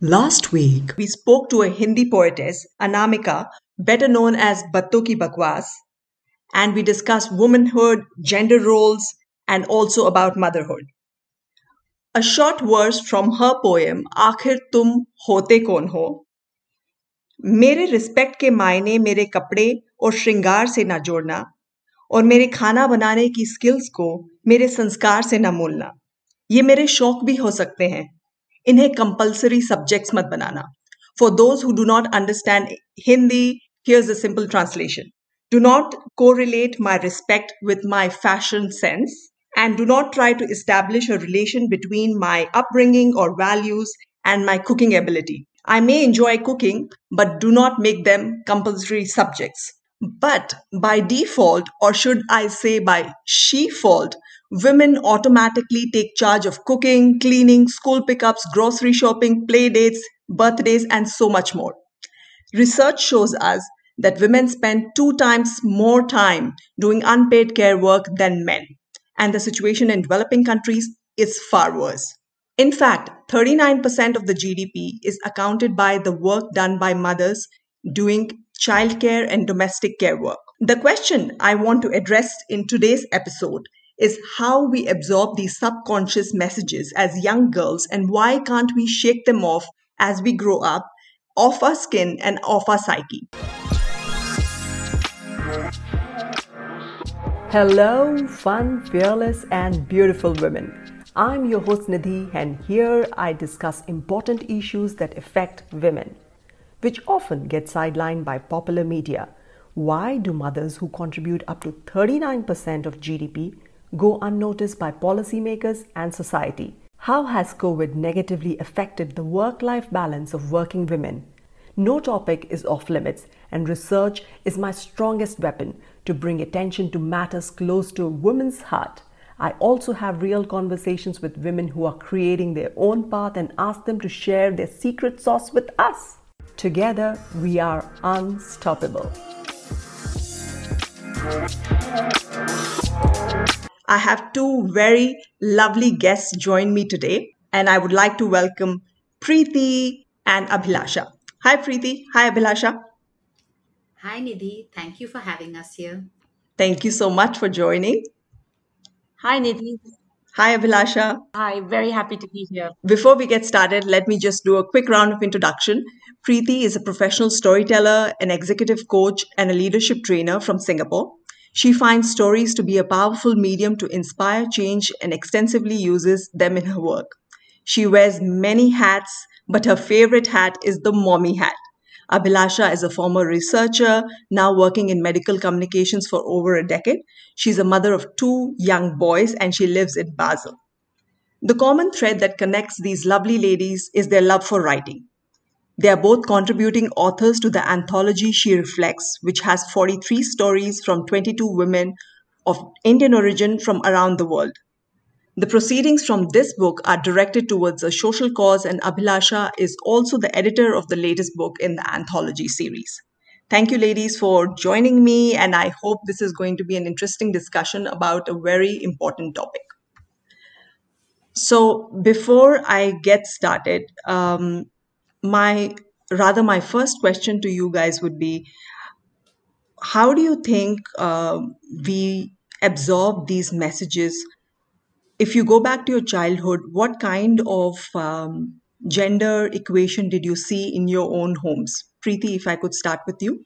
Last week, we spoke to a Hindi poetess, Anamika, better known as Batto Ki Bakwas, and we discussed womanhood, gender roles, and also about motherhood. A short verse from her poem, आखिर तुम होते कौन हो मेरे respect के मायने मेरे कपड़े और श्रृंगार से ना जोड़ना और मेरे खाना बनाने की स्किल्स को मेरे संस्कार से ना मोलना ये मेरे शौक भी हो सकते हैं इन्हें कंपलसरी सब्जेक्ट्स मत बनाना for those who do not understand Hindi here's a simple translation Do not correlate my respect with my fashion sense and do not try to establish a relation between my upbringing or values and my cooking ability. I may enjoy cooking, but do not make them compulsory subjects. But by default, or should I say by she fault, women automatically take charge of cooking, cleaning, school pickups, grocery shopping, play dates, birthdays, and so much more. Research shows us that women spend two times more time doing unpaid care work than men, and the situation in developing countries is far worse. In fact, 39% of the GDP is accounted by the work done by mothers doing childcare and domestic care work. The question I want to address in today's episode is how we absorb these subconscious messages as young girls and why can't we shake them off as we grow up, off our skin and off our psyche. Hello, fun, fearless, and beautiful women. I'm your host Nidhi, and here I discuss important issues that affect women, which often get sidelined by popular media. Why do mothers who contribute up to 39% of GDP go unnoticed by policymakers and society. How has COVID negatively affected the work life balance of working women? No topic is off limits, and research is my strongest weapon to bring attention to matters close to a woman's heart. I also have real conversations with women who are creating their own path and ask them to share their secret sauce with us. Together, we are unstoppable. I have two very lovely guests join me today, and I would like to welcome Preeti and Abhilasha. Hi, Preeti. Hi, Abhilasha. Hi, Nidhi. Thank you for having us here. Thank you so much for joining. Hi, Nidhi. Hi, Abhilasha. Hi, very happy to be here. Before we get started, let me just do a quick round of introduction. Preeti is a professional storyteller, an executive coach, and a leadership trainer from Singapore. She finds stories to be a powerful medium to inspire change and extensively uses them in her work. She wears many hats, but her favorite hat is the mommy hat. Abhilasha is a former researcher, now working in medical communications for over a decade. She's a mother of two young boys and she lives in Basel. The common thread that connects these lovely ladies is their love for writing. They are both contributing authors to the anthology She Reflects, which has 43 stories from 22 women of Indian origin from around the world. The proceedings from this book are directed towards a social cause, and Abhilasha is also the editor of the latest book in the anthology series. Thank you, ladies, for joining me, and I hope this is going to be an interesting discussion about a very important topic. So, before I get started, um, my rather my first question to you guys would be how do you think uh, we absorb these messages? If you go back to your childhood what kind of um, gender equation did you see in your own homes? Preeti if i could start with you.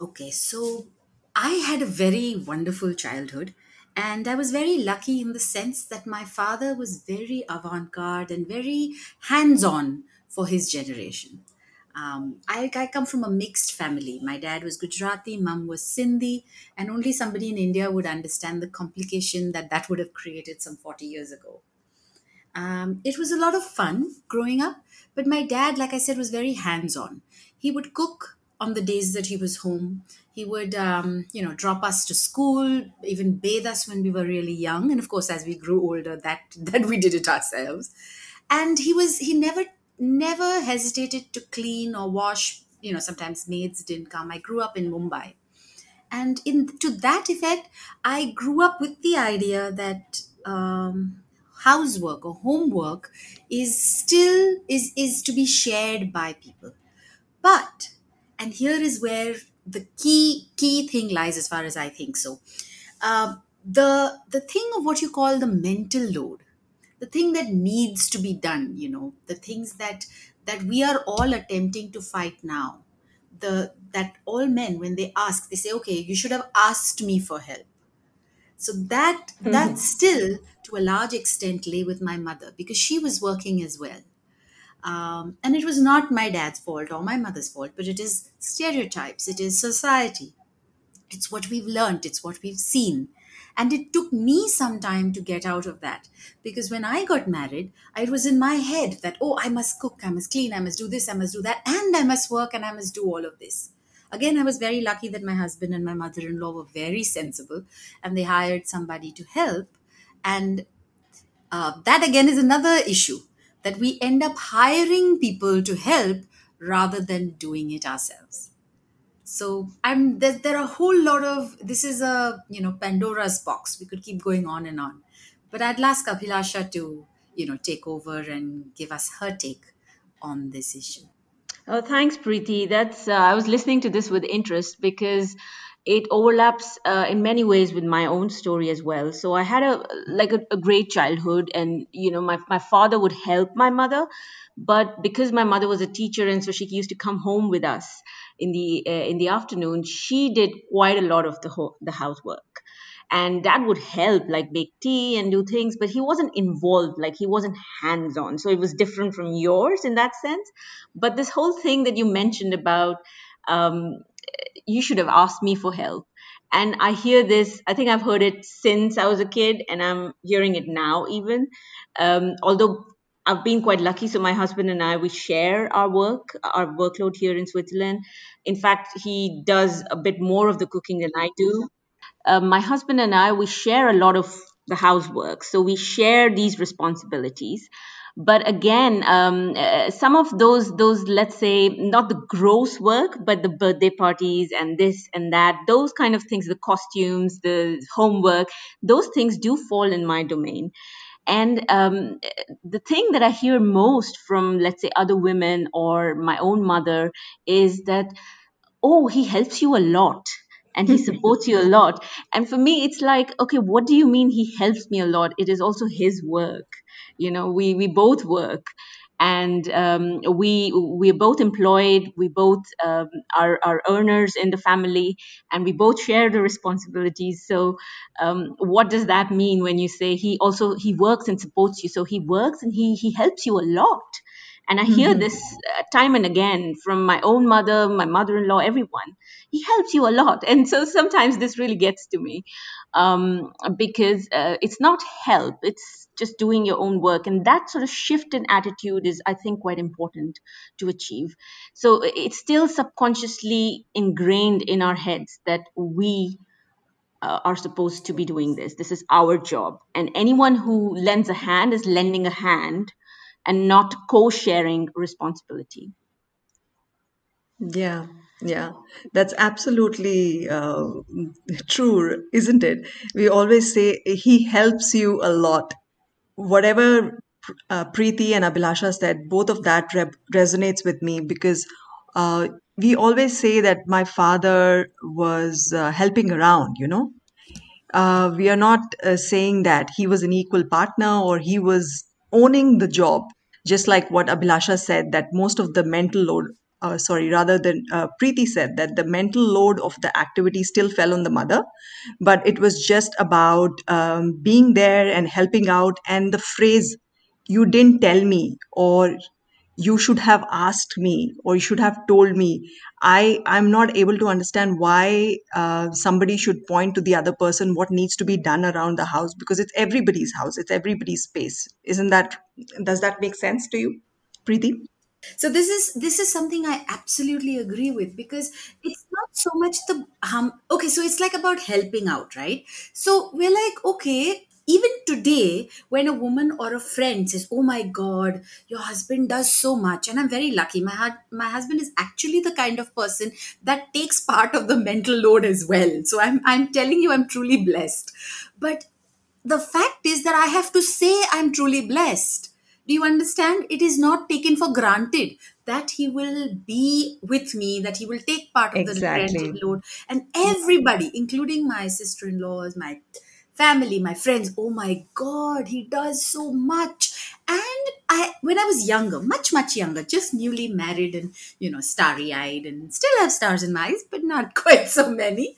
Okay, so I had a very wonderful childhood, and I was very lucky in the sense that my father was very avant garde and very hands on for his generation. Um, I, I come from a mixed family. My dad was Gujarati, mum was Sindhi, and only somebody in India would understand the complication that that would have created some 40 years ago. Um, it was a lot of fun growing up, but my dad, like I said, was very hands on. He would cook on the days that he was home. He would, um, you know, drop us to school, even bathe us when we were really young, and of course, as we grew older, that that we did it ourselves. And he was he never never hesitated to clean or wash. You know, sometimes maids didn't come. I grew up in Mumbai, and in to that effect, I grew up with the idea that. Um, housework or homework is still is is to be shared by people but and here is where the key key thing lies as far as i think so. Um, the the thing of what you call the mental load the thing that needs to be done you know the things that that we are all attempting to fight now the that all men when they ask they say okay you should have asked me for help. So that that still to a large extent lay with my mother because she was working as well um, and it was not my dad's fault or my mother's fault but it is stereotypes. It is society. It's what we've learned. It's what we've seen. And it took me some time to get out of that. Because when i got married it was in my head that oh i must cook i must clean i must do this i must do that and i must work and i must do all of this. Again i was very lucky that my husband and my mother-in-law were very sensible and they hired somebody to help. And uh, that again is another issue that we end up hiring people to help rather than doing it ourselves. So i'm there, there are a whole lot of this is a you know pandora's box. We could keep going on and on. But i'd ask abhilasha to you know take over and give us her take on this issue. Oh, thanks, Preeti. That's uh, I was listening to this with interest because it overlaps uh, in many ways with my own story as well. So I had a like a, a great childhood, and you know, my my father would help my mother, but because my mother was a teacher and so she used to come home with us in the uh, in the afternoon, she did quite a lot of the ho- the housework. And dad would help like make tea and do things but he wasn't involved like he wasn't hands on so it was different from yours in that sense. But this whole thing that you mentioned about um, you should have asked me for help and i hear this i think i've heard it since i was a kid and i'm hearing it now even um, although I've been quite lucky. So my husband and I, we share our work, our workload here in Switzerland. In fact, he does a bit more of the cooking than I do uh, my husband and I, we share a lot of the housework. So we share these responsibilities. But again, um, uh, some of those, those, let's say, not the gross work, but the birthday parties and this and that, those kind of things, the costumes, the homework, those things do fall in my domain. And um, the thing that I hear most from, let's say, other women or my own mother is that oh, he helps you a lot and he supports you a lot. And for me, it's like, okay, what do you mean he helps me a lot? It is also his work. You know, we, we both work and um, we we're both employed we both um, are, are earners in the family and we both share the responsibilities so um, what does that mean when you say he also he works and supports you so he works and he he helps you a lot and I hear Mhm. this uh, time and again from my own mother, my mother in law, everyone. He helps you a lot. And so sometimes this really gets to me um, because uh, it's not help, it's just doing your own work. And that sort of shift in attitude is, I think, quite important to achieve. So it's still subconsciously ingrained in our heads that we uh, are supposed to be doing this. This is our job. And anyone who lends a hand is lending a hand and not co sharing responsibility. Yeah, yeah, that's absolutely uh, true, isn't it? We always say he helps you a lot. Whatever uh, Preeti and Abhilasha said, both of that re- resonates with me because uh, we always say that my father was uh, helping around, you know. Uh, we are not uh, saying that he was an equal partner or he was owning the job, just like what Abhilasha said, that most of the mental load, uh, sorry, rather than uh, Preeti said, that the mental load of the activity still fell on the mother, but it was just about um, being there and helping out. And the phrase, you didn't tell me, or you should have asked me or you should have told me. I i'm not able to understand why uh, somebody should point to the other person what needs to be done around the house because it's everybody's house it's everybody's space. Isn't that does that make sense to you preeti? So this is this is something i absolutely agree with because it's not so much the um okay so it's like about helping out right? So we're like okay even today when a woman or a friend says oh my god your husband does so much and i'm very lucky my hu- my husband is actually the kind of person that takes part of the mental load as well so i'm i'm telling you i'm truly blessed but the fact is that I have to say I'm truly blessed. Do you understand? It is not taken for granted that he will be with me, that he will take part of the Exactly. parenting load. And everybody, including my sister in laws, my family, my friends, oh my God, he does so much. And I, when I was younger, much, much younger, just newly married and, you know, starry eyed and still have stars in my eyes, but not quite so many.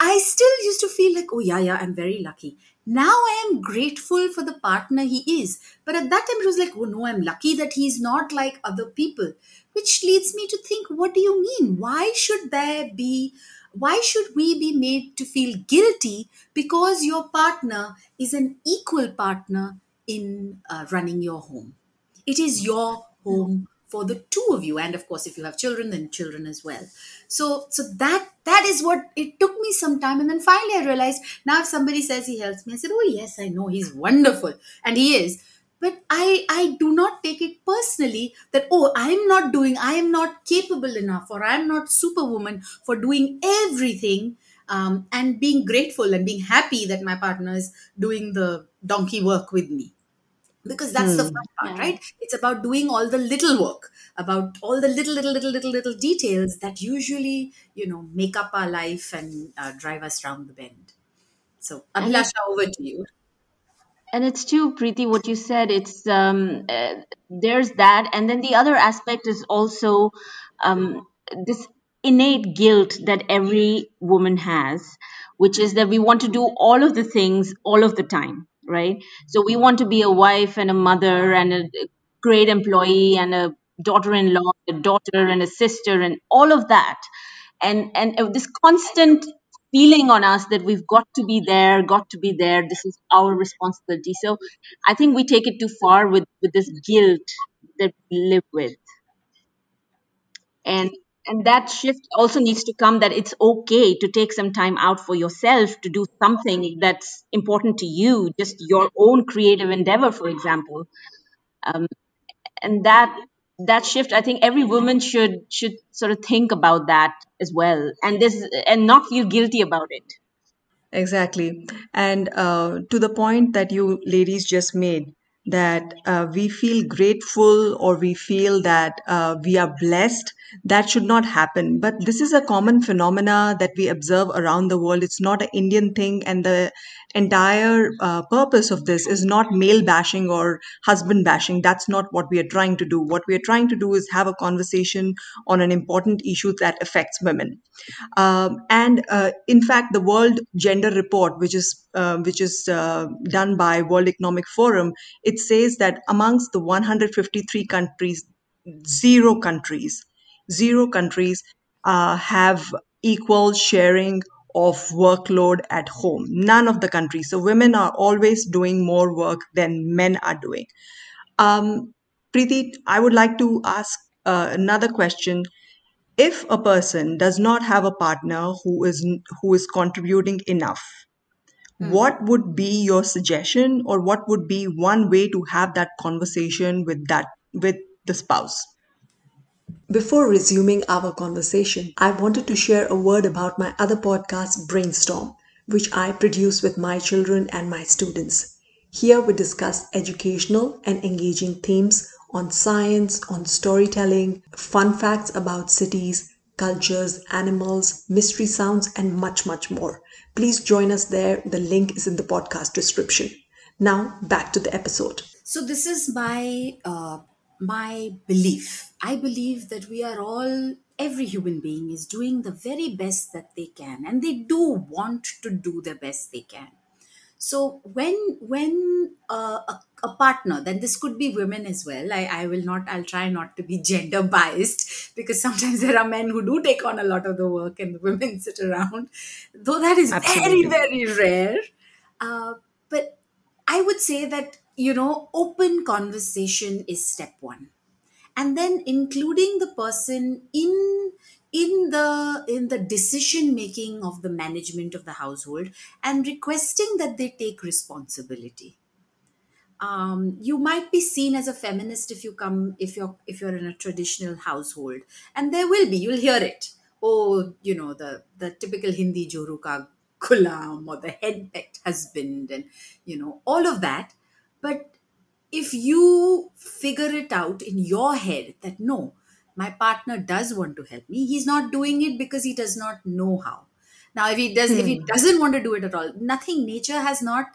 I still used to feel like, oh, yeah, yeah, I'm very lucky. Now I am grateful for the partner he is. But at that time, it was like, oh, no, I'm lucky that he's not like other people. Which leads me to think, what do you mean? Why should there be, why should we be made to feel guilty because your partner is an equal partner in uh, running your home? It is your home for the two of you and of course if you have children then children as well so so that that is what it took me some time and then finally i realized now if somebody says he helps me i said oh yes i know he's wonderful and he is but i i do not take it personally that oh i'm not doing i am not capable enough or i'm not superwoman for doing everything um, and being grateful and being happy that my partner is doing the donkey work with me. Because that's the fun part Yeah. right? It's about doing all the little work about all the little little little little little details that usually you know make up our life and uh, drive us round the bend. So And abhilasha over to you and it's too Preeti what you said. It's um uh, there's that. And then the other aspect is also um this innate guilt that every woman has which is that we want to do all of the things all of the time right? So we want to be a wife and a mother and a great employee and a daughter-in-law a daughter and a sister and all of that. And and uh, this constant feeling on us that we've got to be there got to be there. This is our responsibility. So i think we take it too far with with this guilt that we live with. And and that shift also needs to come that it's okay to take some time out for yourself to do something that's important to you just your own creative endeavor for example. Um, and that that shift i think every woman should should sort of think about that as well and this and not feel guilty about it Exactly. And uh, to the point that you ladies just made, that uh, we feel grateful or we feel that uh, we are blessed, that should not happen. But this is a common phenomena that we observe around the world. It's not an Indian thing. And the entire uh, purpose of this is not male bashing or husband bashing. That's not what we are trying to do. What we are trying to do is have a conversation on an important issue that affects women. Um, and uh, in fact, the World Gender Report, which is uh, which is uh, done by World Economic Forum, it says that amongst the 153 countries, zero countries, zero countries uh, have equal sharing of workload at home. None of the countries. So women are always doing more work than men are doing. Um, Preeti, I would like to ask uh, another question if a person does not have a partner who is who is contributing enough what would be your suggestion or what would be one way to have that conversation with that with the spouse Before resuming our conversation, I wanted to share a word about my other podcast, Brainstorm, which I produce with my children and my students. Here we discuss educational and engaging themes on science, on storytelling, fun facts about cities, cultures, animals, mystery sounds, and much, much more. Please join us there. The link is in the podcast description. Now, back to the episode. so this is my uh, my belief. I believe that we are all every human being is doing the very best that they can and they do want to do the best they can. So when when uh, a, a partner then this could be women as well. I, I will not i'll try not to be gender biased because sometimes there are men who do take on a lot of the work and the women sit around. Though that is Absolutely. very very rare. Uh, but I would say that, you know, open conversation is step one. And then including the person in in the in the decision making of the management of the household and requesting that they take responsibility. Um, you might be seen as a feminist if you come if you're if you're in a traditional household. And there will be you'll hear it. Oh you know the the typical hindi joru ka ghulam or the henpecked husband and you know all of that but if you figure it out in your head that no my partner does want to help me he's not doing it because he does not know how. Now if he does if he doesn't want to do it at all nothing nature has not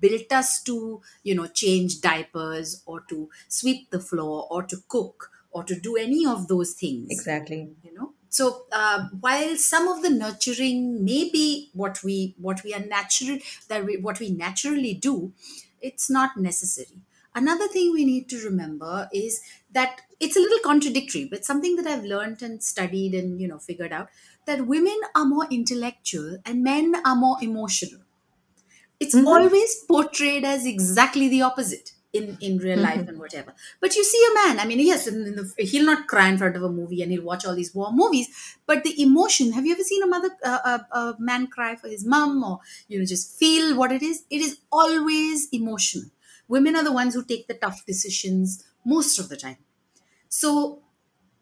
built us to you know change diapers or to sweep the floor or to cook or to do any of those things. Exactly. you know? So uh, while some of the nurturing may be what we what we are natural that we, what we naturally do it's not necessary. Another thing we need to remember is that it's a little contradictory but something that i've learned and studied and you know figured out that women are more intellectual and men are more emotional. It's mm-hmm. always portrayed as exactly the opposite in in real life and whatever. But you see a man i mean yes the, he'll not cry in front of a movie and he'll watch all these war movies but the emotion have you ever seen a mother uh, a, a man cry for his mum or you know just feel what it is? It is always emotional. Women are the ones who take the tough decisions most of the time. So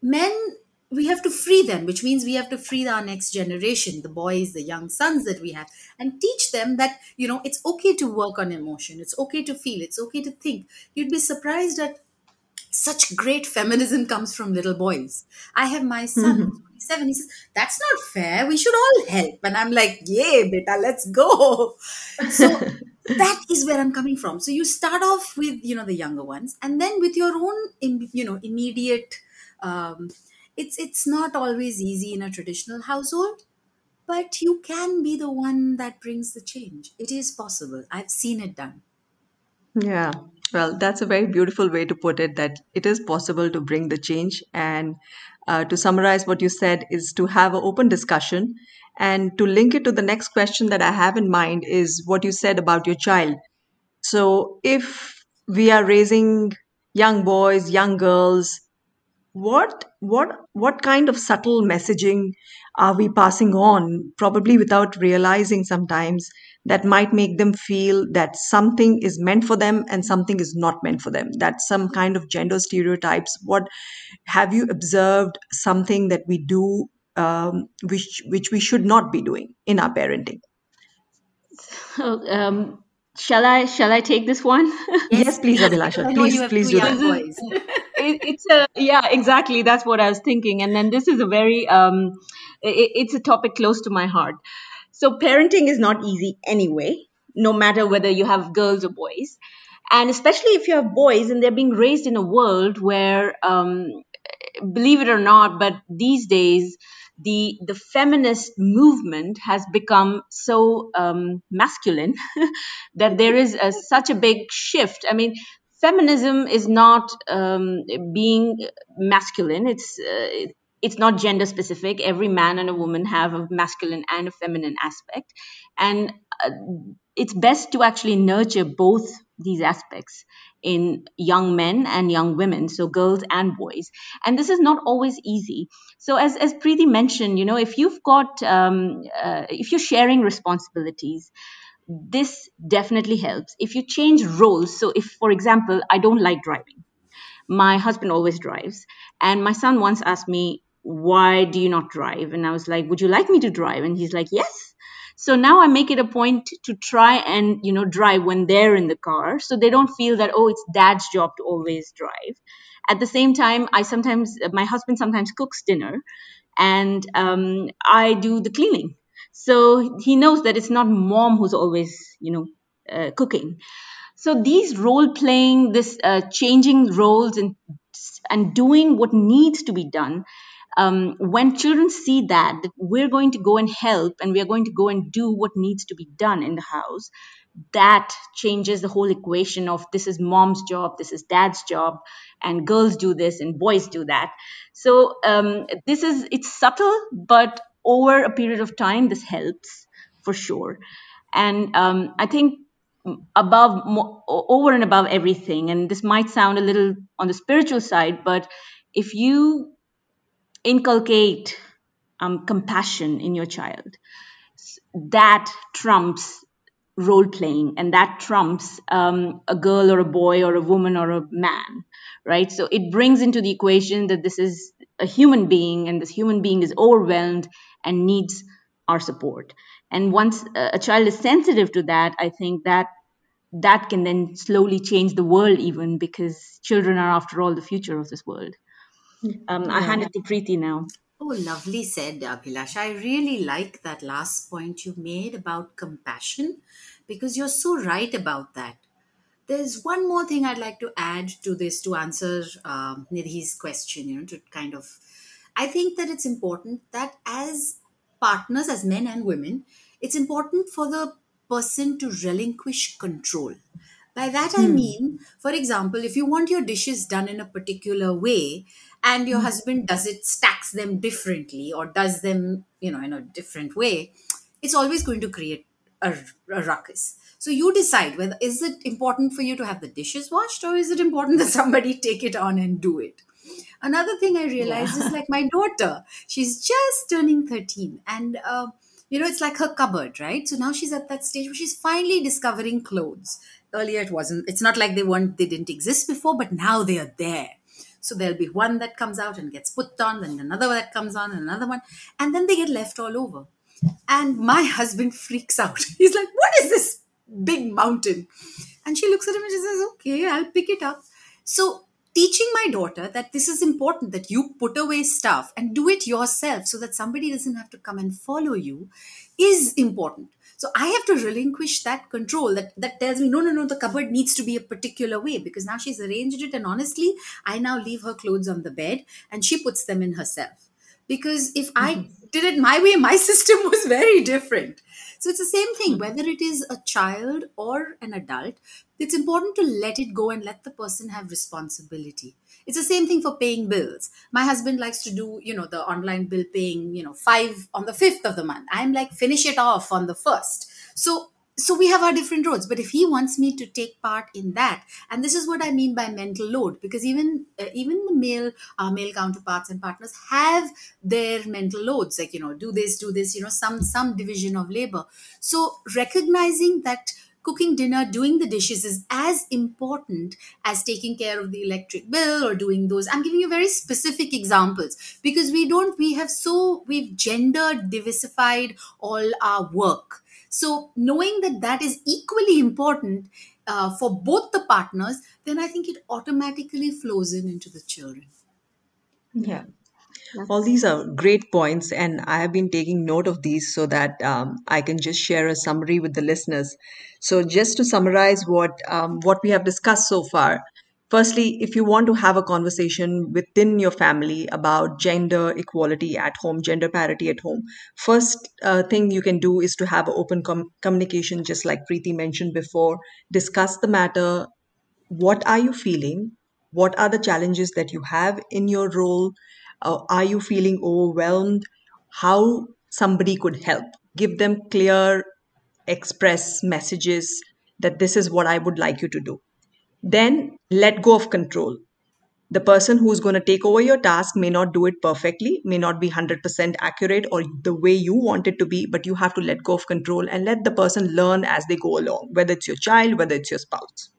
men we have to free them which means we have to free our next generation the boys the young sons that we have and teach them that you know it's okay to work on emotion it's okay to feel it's okay to think. You'd be surprised at such great feminism comes from little boys. I have my son who's 27 he says that's not fair we should all help and i'm like yay beta let's go. So that is where i'm coming from. So you start off with you know the younger ones and then with your own you know immediate um, it's it's not always easy in a traditional household but you can be the one that brings the change it is possible i've seen it done Yeah, well, that's a very beautiful way to put it that it is possible to bring the change. And uh, to summarize what you said is to have an open discussion. And to link it to the next question that I have in mind is what you said about your child. So, if we are raising young boys, young girls, what what what kind of subtle messaging are we passing on probably without realizing sometimes that might make them feel that something is meant for them and something is not meant for them? That some kind of gender stereotypes what have you observed something that we do um, which which we should not be doing in our parenting? Oh, um, shall I shall I take this one? yes please because abhilasha please you please do that. This is boys it, it's a yeah exactly that's what I was thinking, and then this is a very um, it, it's a topic close to my heart. So parenting is not easy anyway, no matter whether you have girls or boys, and especially if you have boys and they're being raised in a world where um, believe it or not, but these days the the feminist movement has become so um, masculine that there is a, such a big shift. I mean, feminism is not um, being masculine. It's uh, it's not gender specific. Every man and a woman have a masculine and a feminine aspect, and uh, it's best to actually nurture both these aspects in young men and young women so girls and boys and this is not always easy so as as preeti mentioned you know if you've got um, uh, if you're sharing responsibilities this definitely helps. If you change roles so if for example i don't like driving my husband always drives and my son once asked me why do you not drive? And i was like would you like me to drive? And he's like yes. So now i make it a point to try and you know drive when they're in the car so they don't feel that oh it's dad's job to always drive. At the same time i sometimes my husband sometimes cooks dinner and um, i do the cleaning so he knows that it's not mom who's always you know uh, cooking. So these role playing this uh, changing roles and and doing what needs to be done um, when children see that, that we're going to go and help and we are going to go and do what needs to be done in the house that changes the whole equation of this is mom's job this is dad's job and girls do this and boys do that. So um, this is it's subtle but over a period of time this helps for sure. And um, i think above mo- over and above everything and this might sound a little on the spiritual side but if you inculcate um, compassion in your child that trumps role playing and that trumps um, a girl or a boy or a woman or a man right? So it brings into the equation that this is a human being and this human being is overwhelmed and needs our support and once a child is sensitive to that i think that that can then slowly change the world even because children are after all the future of this world um, i hand it to preeti now Oh, lovely said, Abhilash. I really like that last point you made about compassion because you're so right about that. There's one more thing I'd like to add to this to answer um, Nidhi's question, you know, to kind of. I think that it's important that as partners, as men and women, it's important for the person to relinquish control. By that I hmm. mean, for example, if you want your dishes done in a particular way and your hmm. husband does it, stacks them differently or does them, you know, in a different way, it's always going to create a, a ruckus. So you decide whether is it important for you to have the dishes washed or is it important that somebody take it on and do it. Another thing I realized is like my daughter, she's just turning 13 and uh, you know it's like her cupboard right? So now she's at that stage where she's finally discovering clothes. Earlier it wasn't it's not like they weren't they didn't exist before but now they are there. So there'll be one that comes out and gets put on then another one that comes on and another one and then they get left all over. And my husband freaks out. He's like what is this big mountain? And she looks at him and she says okay i'll pick it up. So teaching my daughter that this is important that you put away stuff and do it yourself so that somebody doesn't have to come and follow you is important. So i have to relinquish that control that that tells me no no no the cupboard needs to be a particular way because now she's arranged it and honestly i now leave her clothes on the bed and she puts them in herself. Because if i mm-hmm. did it my way my system was very different so it's the same thing hmm. whether it is a child or an adult it's important to let it go and let the person have responsibility. It's the same thing for paying bills. My husband likes to do you know the online bill paying you know 5 on the 5th of the month. I'm like finish it off on the 1st so so we have our different roads but if he wants me to take part in that and this is what i mean by mental load because even uh, even the male our male counterparts and partners have their mental loads like you know do this do this you know some some division of labor. So recognizing that cooking dinner doing the dishes is as important as taking care of the electric bill or doing those. I'm giving you very specific examples because we don't we have so we've gender diversified all our work so knowing that that is equally important uh, for both the partners then i think it automatically flows in into the children Yeah. All these are great points, and I have been taking note of these so that um, I can just share a summary with the listeners. So, just to summarize what um, what we have discussed so far. Firstly, if you want to have a conversation within your family about gender equality at home, gender parity at home, first uh, thing you can do is to have open com- communication, just like Preeti mentioned before. Discuss the matter, what are you feeling? What are the challenges that you have in your role? Uh, are you feeling overwhelmed? How somebody could help? Give them clear express messages that this is what i would like you to do then let go of control. The person who's going to take over your task may not do it perfectly may not be 100% accurate or the way you want it to be but you have to let go of control and let the person learn as they go along whether it's your child whether it's your spouse.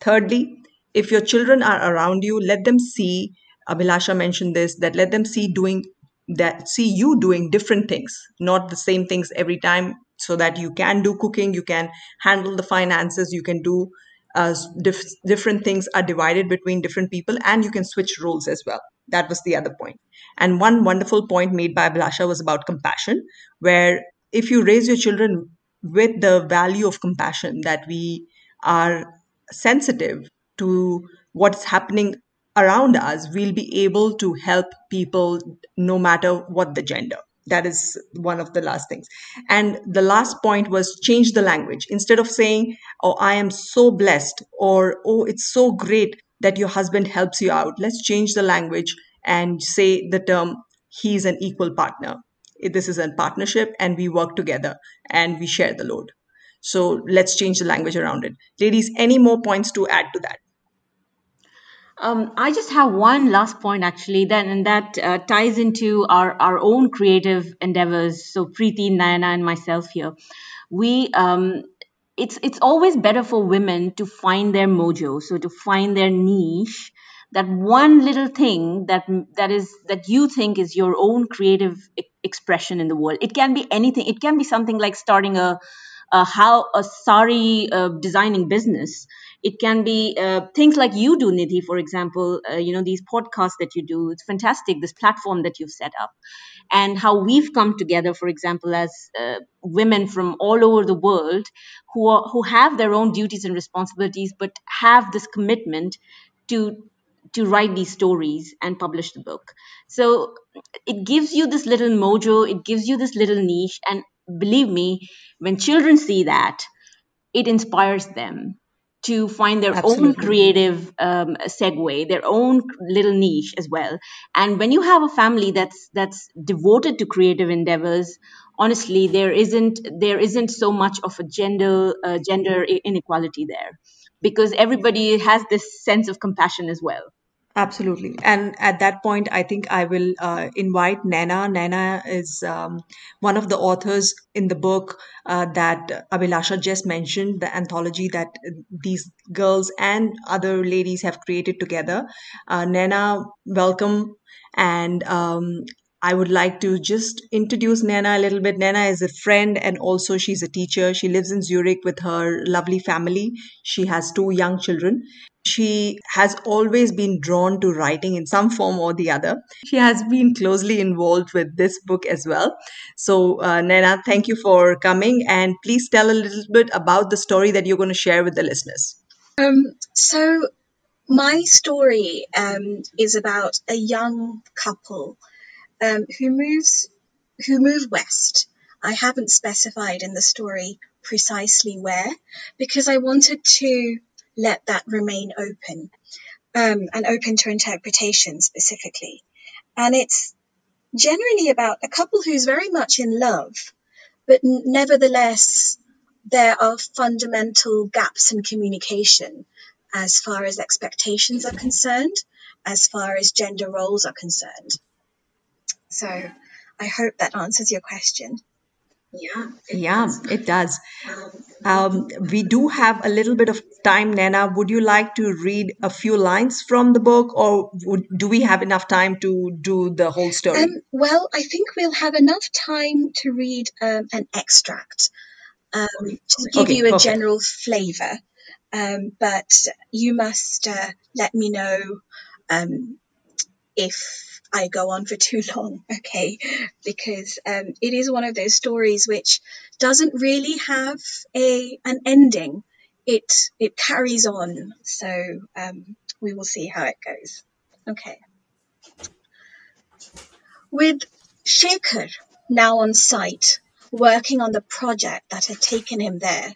Thirdly, if your children are around you, let them see, Abhilasha mentioned this, that let them see doing that, see you doing different things, not the same things every time, so that you can do cooking, you can handle the finances, you can do uh, dif- different things are divided between different people, and you can switch roles as well. That was the other point. And one wonderful point made by Abhilasha was about compassion, where if you raise your children with the value of compassion, that we are sensitive to what's happening around us, we'll be able to help people no matter what the gender. That is one of the last things. And the last point was change the language. Instead of saying, Oh, I am so blessed, or Oh, it's so great that your husband helps you out, let's change the language and say the term, He's an equal partner. This is a partnership, and we work together and we share the load. So let's change the language around it. Ladies, any more points to add to that? Um, I just have one last point actually, then, and that uh, ties into our, our own creative endeavors. So Preeti, Nayana, and myself here, we um, it's it's always better for women to find their mojo, so to find their niche, that one little thing that that is that you think is your own creative e- expression in the world. It can be anything. It can be something like starting a, a how a sari uh, designing business it can be uh, things like you do nidhi for example uh, you know these podcasts that you do it's fantastic this platform that you've set up. And how we've come together for example as uh, women from all over the world who are, who have their own duties and responsibilities but have this commitment to to write these stories and publish the book. So it gives you this little mojo it gives you this little niche and believe me when children see that it inspires them to find their own creative um, segue, their own little niche as well. And when you have a family that's that's devoted to creative endeavors, honestly, there isn't there isn't so much of a gender uh, gender inequality there, because everybody has this sense of compassion as well. Absolutely. And at that point, I think I will uh, invite Nana. Nana is um, one of the authors in the book uh, that Abhilasha just mentioned, the anthology that these girls and other ladies have created together. Uh, welcome. And um, I would like to just introduce Nana a little bit. Nana is a friend and also she's a teacher. She lives in Zurich with her lovely family. She has two young children. She has always been drawn to writing in some form or the other. She has been closely involved with this book as well. So, uh, thank you for coming and please tell a little bit about the story that you're going to share with the listeners. Um, so my story um, is about a young couple um, who moves who move west. I haven't specified in the story precisely where because I wanted to let that remain open um, and open to interpretation specifically. And it's generally about a couple who's very much in love, but n- nevertheless, there are fundamental gaps in communication as far as expectations are concerned, as far as gender roles are concerned. So I hope that answers your question. Yeah. Yeah, it does. Um, we do have a little bit of time, Nana. Would you like to read a few lines from the book, or would, do we have enough time to do the whole story? Um, well, I think we'll have enough time to read um, an extract um, to give Okay, you a perfect. general flavour. Um, but you must uh, let me know um, if I go on for too long, okay? Because um, it is one of those stories which doesn't really have a an ending. It it carries on, so um, we will see how it goes. Okay. With Shekhar now on site, working on the project that had taken him there,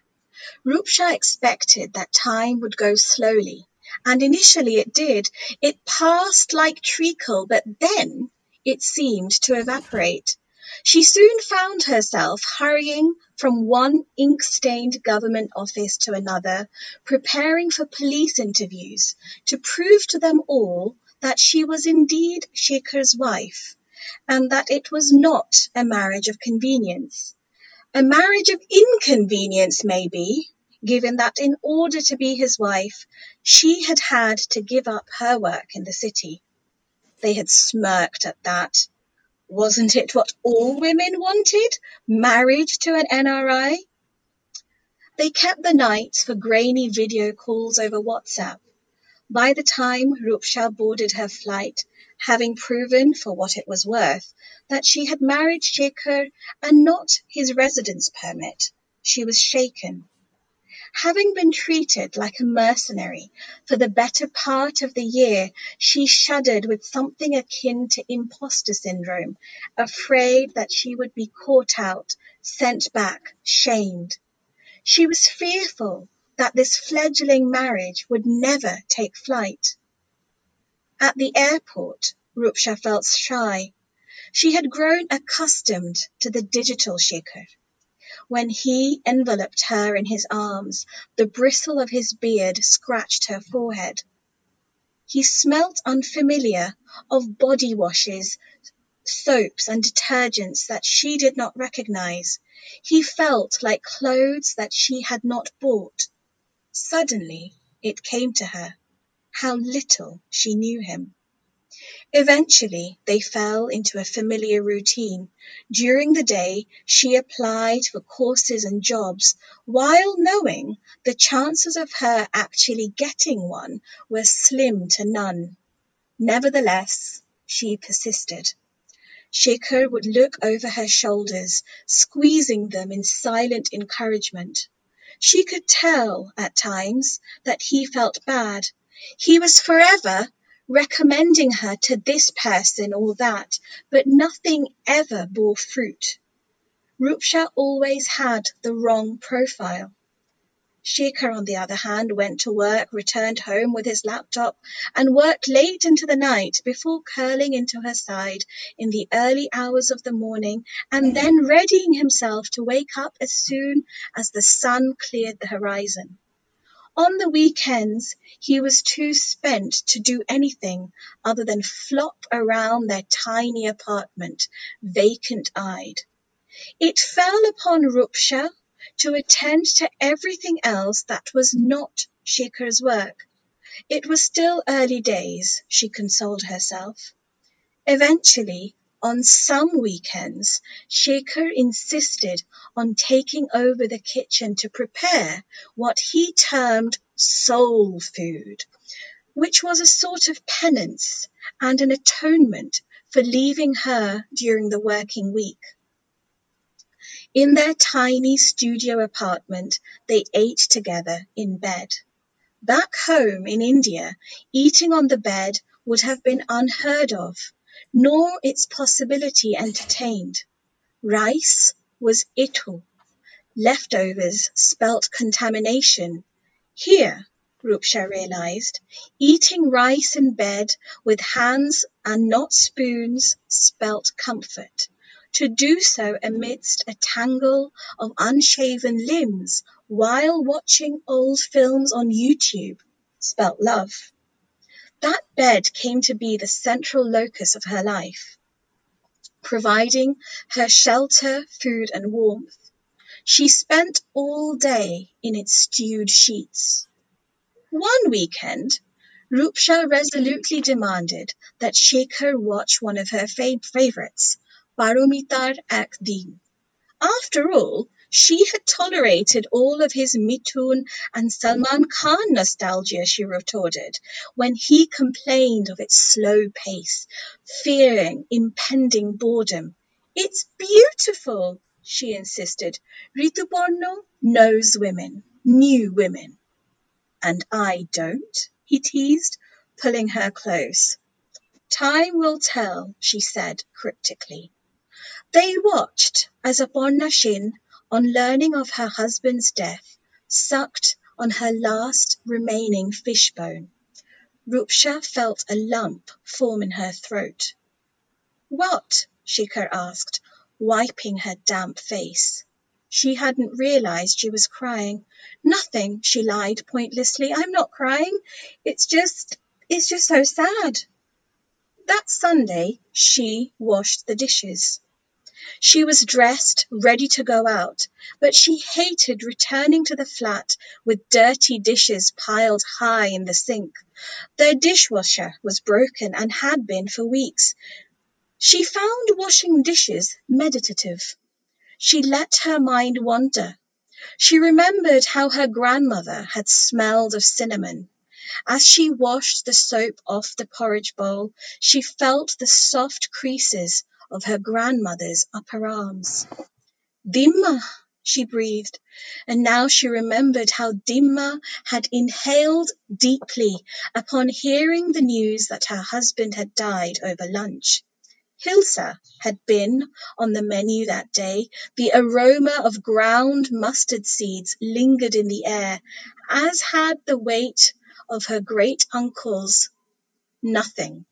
Rupsha expected that time would go slowly, and initially it did. It passed like treacle, but then it seemed to evaporate. She soon found herself hurrying from one ink stained government office to another, preparing for police interviews to prove to them all that she was indeed Shekhar's wife and that it was not a marriage of convenience. A marriage of inconvenience, maybe, given that in order to be his wife, she had had to give up her work in the city. They had smirked at that. Wasn't it what all women wanted? Marriage to an NRI? They kept the nights for grainy video calls over WhatsApp. By the time Rupsha boarded her flight, having proven for what it was worth that she had married Shekhar and not his residence permit, she was shaken. Having been treated like a mercenary for the better part of the year, she shuddered with something akin to imposter syndrome, afraid that she would be caught out, sent back, shamed. She was fearful that this fledgling marriage would never take flight. At the airport, Rupsha felt shy. She had grown accustomed to the digital Shekhar. When he enveloped her in his arms, the bristle of his beard scratched her forehead. He smelt unfamiliar of body washes, soaps, and detergents that she did not recognize. He felt like clothes that she had not bought. Suddenly, it came to her. how little she knew him. Eventually, they fell into a familiar routine. During the day, she applied for courses and jobs, while knowing the chances of her actually getting one were slim to none. Nevertheless, she persisted. Shekhar would look over her shoulders, squeezing them in silent encouragement. She could tell, at times, that he felt bad. He was forever recommending her to this person or that, but nothing ever bore fruit. Rupsha always had the wrong profile. Shekhar, on the other hand, went to work, returned home with his laptop, and worked late into the night before curling into her side in the early hours of the morning and then readying himself to wake up as soon as the sun cleared the horizon. On the weekends, he was too spent to do anything other than flop around their tiny apartment, vacant eyed. It fell upon Rupsha to attend to everything else that was not Shekhar's work. It was still early days, she consoled herself. Eventually, on some weekends, Shekhar insisted on taking over the kitchen to prepare what he termed soul food, which was a sort of penance and an atonement for leaving her during the working week. In their tiny studio apartment, they ate together in bed. Back home in India, eating on the bed would have been unheard of nor its possibility entertained. Rice was itu. Leftovers spelt contamination. Here, Rupsha realized, eating rice in bed with hands and not spoons spelt comfort. To do so amidst a tangle of unshaven limbs while watching old films on YouTube spelt love. That bed came to be the central locus of her life, providing her shelter, food, and warmth. She spent all day in its stewed sheets. One weekend, Rupsha resolutely demanded that Shekhar watch one of her fav- favorites, Paromitar Ek Din. After all, she had tolerated all of his Mithun and Salman Khan nostalgia, she retorted, when he complained of its slow pace, fearing impending boredom. It's beautiful, she insisted. Rituparno knows women, knew women. And I don't, he teased, pulling her close. Time will tell, she said cryptically. They watched as Aparna Sen on learning of her husband's death, sucked on her last remaining fishbone. Rupsha felt a lump form in her throat. What? Shekhar asked, wiping her damp face. She hadn't realized she was crying. Nothing, she lied pointlessly. I'm not crying. It's just, it's just so sad. That Sunday, she washed the dishes. She was dressed, ready to go out, but she hated returning to the flat with dirty dishes piled high in the sink. Their dishwasher was broken and had been for weeks. She found washing dishes meditative. She let her mind wander. She remembered how her grandmother had smelled of cinnamon. As she washed the soap off the porridge bowl, she felt the soft creases of her grandmother's upper arms. Dimma, she breathed, and now she remembered how Dimma had inhaled deeply upon hearing the news that her husband had died over lunch. Hilsa had been on the menu that day. The aroma of ground mustard seeds lingered in the air, as had the weight of her great uncle's nothing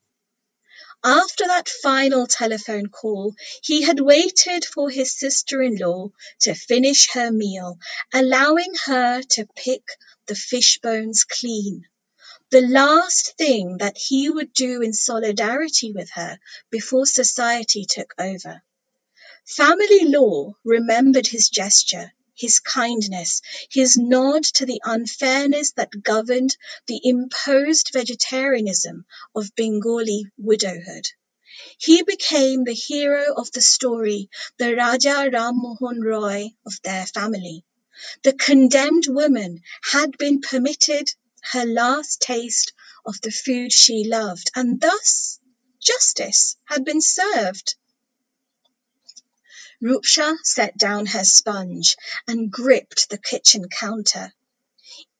after that final telephone call, he had waited for his sister in law to finish her meal, allowing her to pick the fish bones clean. The last thing that he would do in solidarity with her before society took over. Family law remembered his gesture. His kindness, his nod to the unfairness that governed the imposed vegetarianism of Bengali widowhood. He became the hero of the story, the Raja Ram Mohan Roy of their family. The condemned woman had been permitted her last taste of the food she loved, and thus justice had been served. Rupsha set down her sponge and gripped the kitchen counter.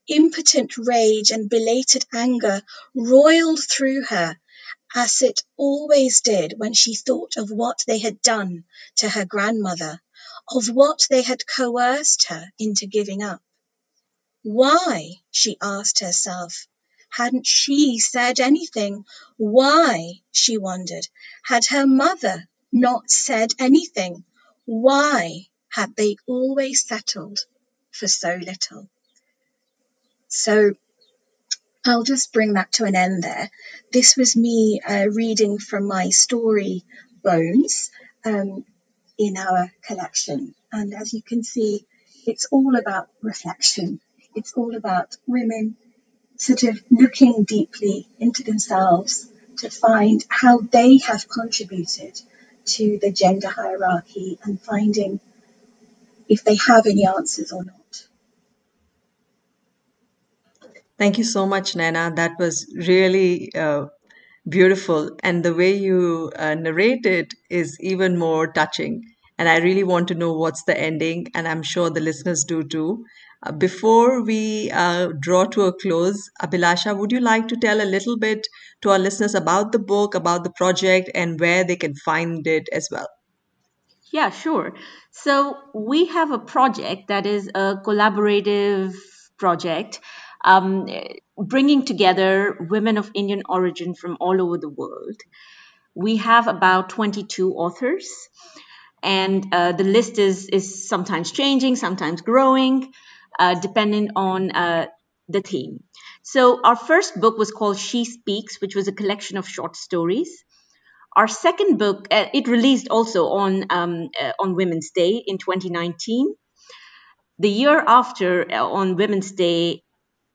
Impotent rage and belated anger roiled through her as it always did when she thought of what they had done to her grandmother, of what they had coerced her into giving up. Why, she asked herself, hadn't she said anything? Why, she wondered, had her mother not said anything? Why had they always settled for so little? So I'll just bring that to an end there. This was me uh, reading from my story Bones um, in our collection. And as you can see, it's all about reflection. It's all about women sort of looking deeply into themselves to find how they have contributed to the gender hierarchy and finding if they have any answers or not. Thank you so much, Nana. That was really uh, beautiful. And the way you uh, narrate it is even more touching. And I really want to know what's the ending, and I'm sure the listeners do too. Uh, before we uh, draw to a close, Abhilasha, would you like to tell a little bit to our listeners about the book, about the project, and where they can find it as well? Yeah, sure. So we have a project that is a collaborative project um, bringing together women of Indian origin from all over the world. We have about 22 authors, and uh, the list is, is sometimes changing, sometimes growing, uh, depending on uh, the theme. So, our first book was called She Speaks, which was a collection of short stories. Our second book, uh, it released also on um, uh, on Women's Day in 2019. The year after, uh, on Women's Day,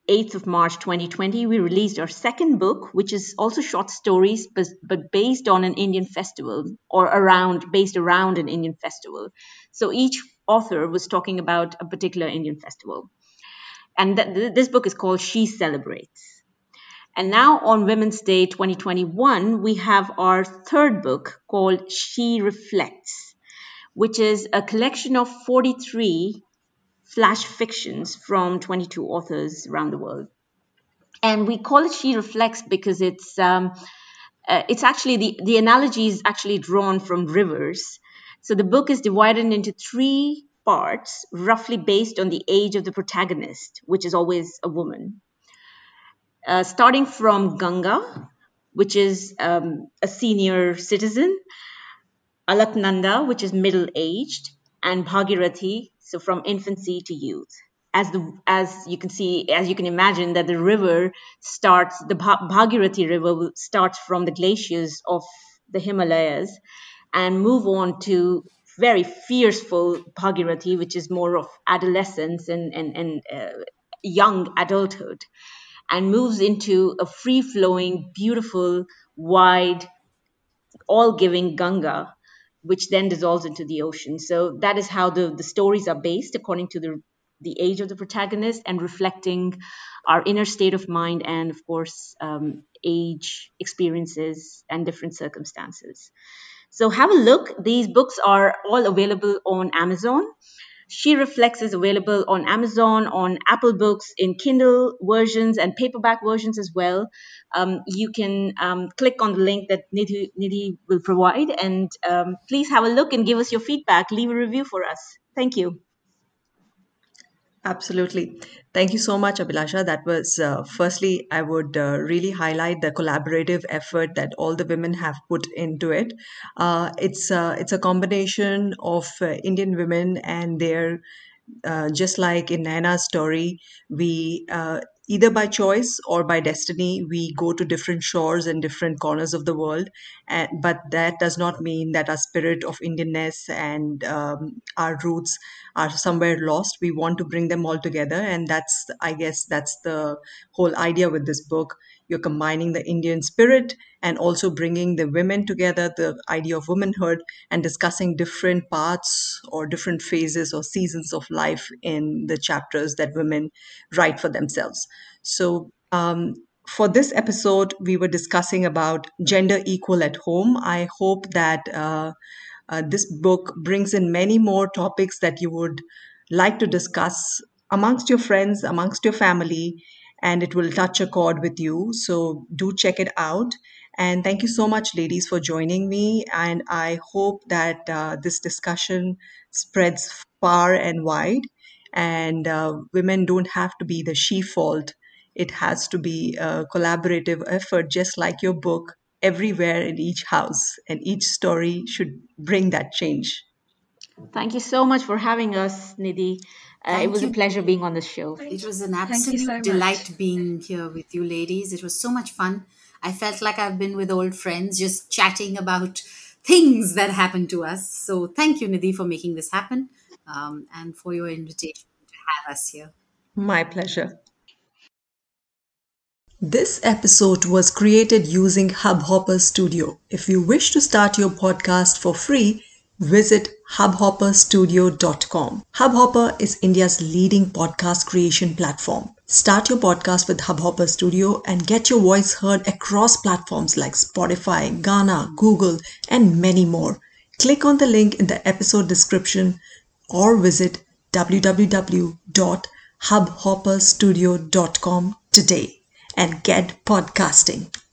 8th of March 2020, we released our second book, which is also short stories, but, but based on an Indian festival or around, based around an Indian festival. So each author was talking about a particular Indian festival. And th- this book is called She Celebrates. And now on Women's Day 2021, we have our third book called She Reflects, which is a collection of 43 flash fictions from 22 authors around the world. And we call it She Reflects because it's um, uh, it's actually the the analogy is actually drawn from rivers. So the book is divided into three parts, roughly based on the age of the protagonist, which is always a woman. Uh, starting from Ganga, which is um, a senior citizen, Alaknanda, which is middle aged, and Bhagirathi, so from infancy to youth. As the as you can see, as you can imagine, that the river starts, the Bhagirathi River starts from the glaciers of the Himalayas, and move on to very fearful Bhagirathi, which is more of adolescence and and and uh, young adulthood, and moves into a free flowing, beautiful, wide, all giving Ganga, which then dissolves into the ocean. So that is how the, the stories are based according to the the age of the protagonist and reflecting our inner state of mind and of course um, age experiences and different circumstances so have a look these books are all available on amazon she Reflects is available on Amazon, on Apple Books, in Kindle versions and paperback versions as well. Um, you can um, click on the link that Nidhi, Nidhi will provide and um, please have a look and give us your feedback. Leave a review for us. Thank you. Absolutely. Thank you so much, Abhilasha. That was, uh, firstly, I would uh, really highlight the collaborative effort that all the women have put into it. Uh, it's, uh, it's a combination of uh, Indian women and their uh, just like in Naina's story, we either by choice or by destiny, we go to different shores and different corners of the world. And, but that does not mean that our spirit of Indianness and um, our roots are somewhere lost. We want to bring them all together. And that's, I guess, that's the whole idea with this book. You're combining the Indian spirit and also bringing the women together, the idea of womanhood, and discussing different parts or different phases or seasons of life in the chapters that women write for themselves. So, um, for this episode, we were discussing about gender equal at home. I hope that uh, uh, this book brings in many more topics that you would like to discuss amongst your friends, amongst your family, and it will touch a chord with you. So do check it out. And thank you so much, ladies, for joining me. And I hope that uh, this discussion spreads far and wide. And uh, women don't have to be the she fault. It has to be a collaborative effort, just like your book, everywhere in each house. And each story should bring that change. Thank you so much for having us, Nidhi. Uh, it was you. a pleasure being on the show. It was an absolute so much. delight being here with you ladies. It was so much fun. I felt like I've been with old friends just chatting about things that happened to us. So thank you, Nidhi, for making this happen um, and for your invitation to have us here. My pleasure. This episode was created using Hubhopper Studio. If you wish to start your podcast for free, visit hubhopperstudio.com. Hubhopper is India's leading podcast creation platform. Start your podcast with Hubhopper Studio and get your voice heard across platforms like Spotify, Gaana, Google, and many more. Click on the link in the episode description or visit www.hubhopperstudio.com today and get podcasting.